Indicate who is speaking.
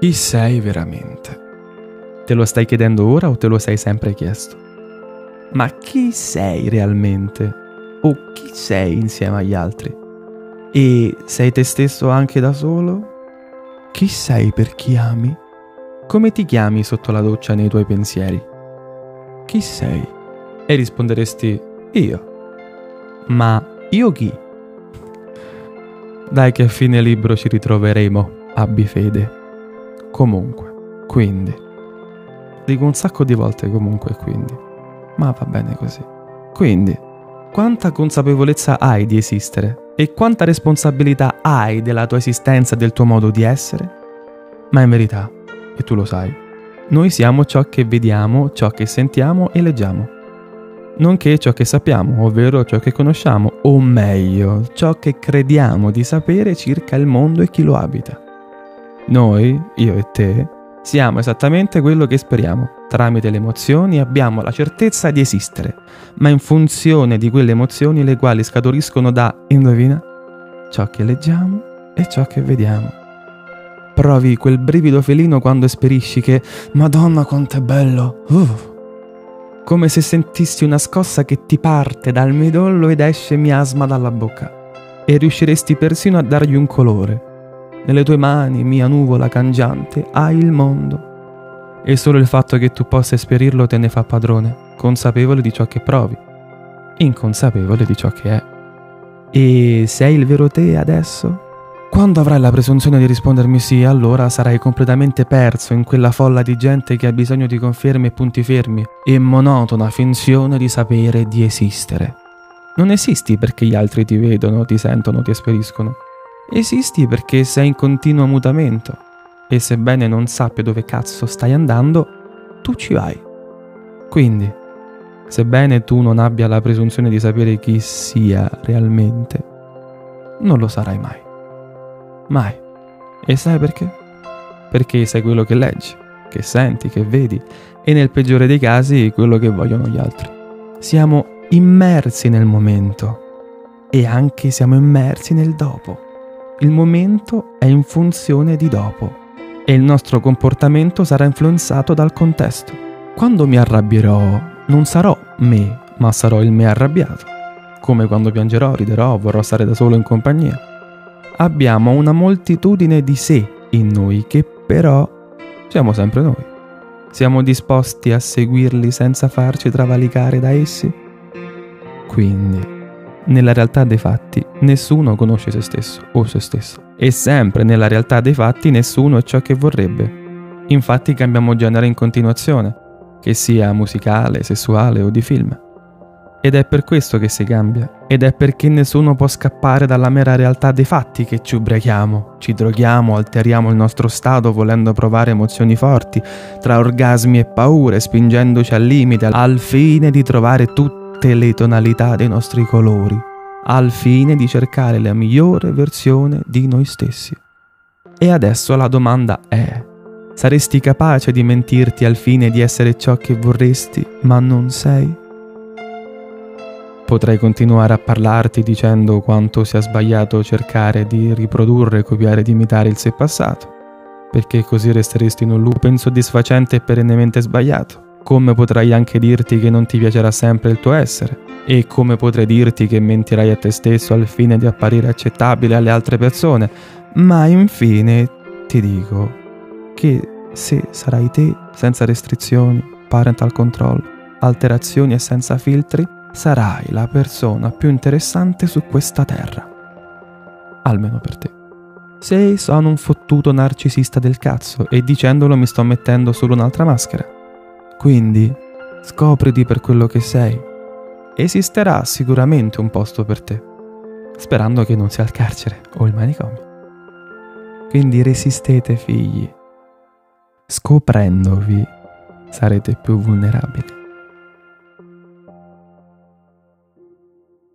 Speaker 1: Chi sei veramente? Te lo stai chiedendo ora o te lo sei sempre chiesto? Ma chi sei realmente? O chi sei insieme agli altri? E sei te stesso anche da solo? Chi sei per chi ami? Come ti chiami sotto la doccia nei tuoi pensieri? Chi sei? E risponderesti io. Ma io chi? Dai che a fine libro ci ritroveremo, abbi fede. Comunque, quindi Dico un sacco di volte comunque quindi. Ma va bene così. Quindi, quanta consapevolezza hai di esistere? E quanta responsabilità hai della tua esistenza e del tuo modo di essere? Ma in verità, e tu lo sai, noi siamo ciò che vediamo, ciò che sentiamo e leggiamo. Nonché ciò che sappiamo, ovvero ciò che conosciamo, o meglio, ciò che crediamo di sapere circa il mondo e chi lo abita. Noi, io e te, siamo esattamente quello che speriamo. Tramite le emozioni abbiamo la certezza di esistere, ma in funzione di quelle emozioni le quali scaturiscono da, indovina, ciò che leggiamo e ciò che vediamo. Provi quel brivido felino quando esperisci che, Madonna quanto è bello! Uh. Come se sentissi una scossa che ti parte dal midollo ed esce miasma dalla bocca. E riusciresti persino a dargli un colore, nelle tue mani, mia nuvola cangiante, hai il mondo. E solo il fatto che tu possa esperirlo te ne fa padrone, consapevole di ciò che provi, inconsapevole di ciò che è. E sei il vero te adesso? Quando avrai la presunzione di rispondermi sì, allora sarai completamente perso in quella folla di gente che ha bisogno di conferme e punti fermi e monotona finzione di sapere di esistere. Non esisti perché gli altri ti vedono, ti sentono, ti esperiscono. Esisti perché sei in continuo mutamento e sebbene non sappia dove cazzo stai andando, tu ci vai. Quindi, sebbene tu non abbia la presunzione di sapere chi sia realmente, non lo sarai mai. Mai. E sai perché? Perché sei quello che leggi, che senti, che vedi e nel peggiore dei casi quello che vogliono gli altri. Siamo immersi nel momento e anche siamo immersi nel dopo. Il momento è in funzione di dopo e il nostro comportamento sarà influenzato dal contesto. Quando mi arrabbierò, non sarò me, ma sarò il me arrabbiato. Come quando piangerò, riderò, vorrò stare da solo in compagnia. Abbiamo una moltitudine di sé in noi che però siamo sempre noi. Siamo disposti a seguirli senza farci travalicare da essi? Quindi, nella realtà dei fatti nessuno conosce se stesso o se stesso e sempre nella realtà dei fatti nessuno è ciò che vorrebbe. Infatti cambiamo genere in continuazione, che sia musicale, sessuale o di film. Ed è per questo che si cambia, ed è perché nessuno può scappare dalla mera realtà dei fatti che ci ubriachiamo, ci droghiamo, alteriamo il nostro stato volendo provare emozioni forti, tra orgasmi e paure, spingendoci al limite, al fine di trovare tutto tutte le tonalità dei nostri colori, al fine di cercare la migliore versione di noi stessi. E adesso la domanda è, saresti capace di mentirti al fine di essere ciò che vorresti, ma non sei? Potrei continuare a parlarti dicendo quanto sia sbagliato cercare di riprodurre, copiare ed imitare il sé passato, perché così resteresti in un loop insoddisfacente e perennemente sbagliato come potrai anche dirti che non ti piacerà sempre il tuo essere, e come potrei dirti che mentirai a te stesso al fine di apparire accettabile alle altre persone, ma infine ti dico che se sarai te senza restrizioni, parental control, alterazioni e senza filtri, sarai la persona più interessante su questa terra. Almeno per te. Se sono un fottuto narcisista del cazzo e dicendolo mi sto mettendo solo un'altra maschera. Quindi scopriti per quello che sei. Esisterà sicuramente un posto per te, sperando che non sia il carcere o il manicomio. Quindi resistete figli. Scoprendovi sarete più vulnerabili.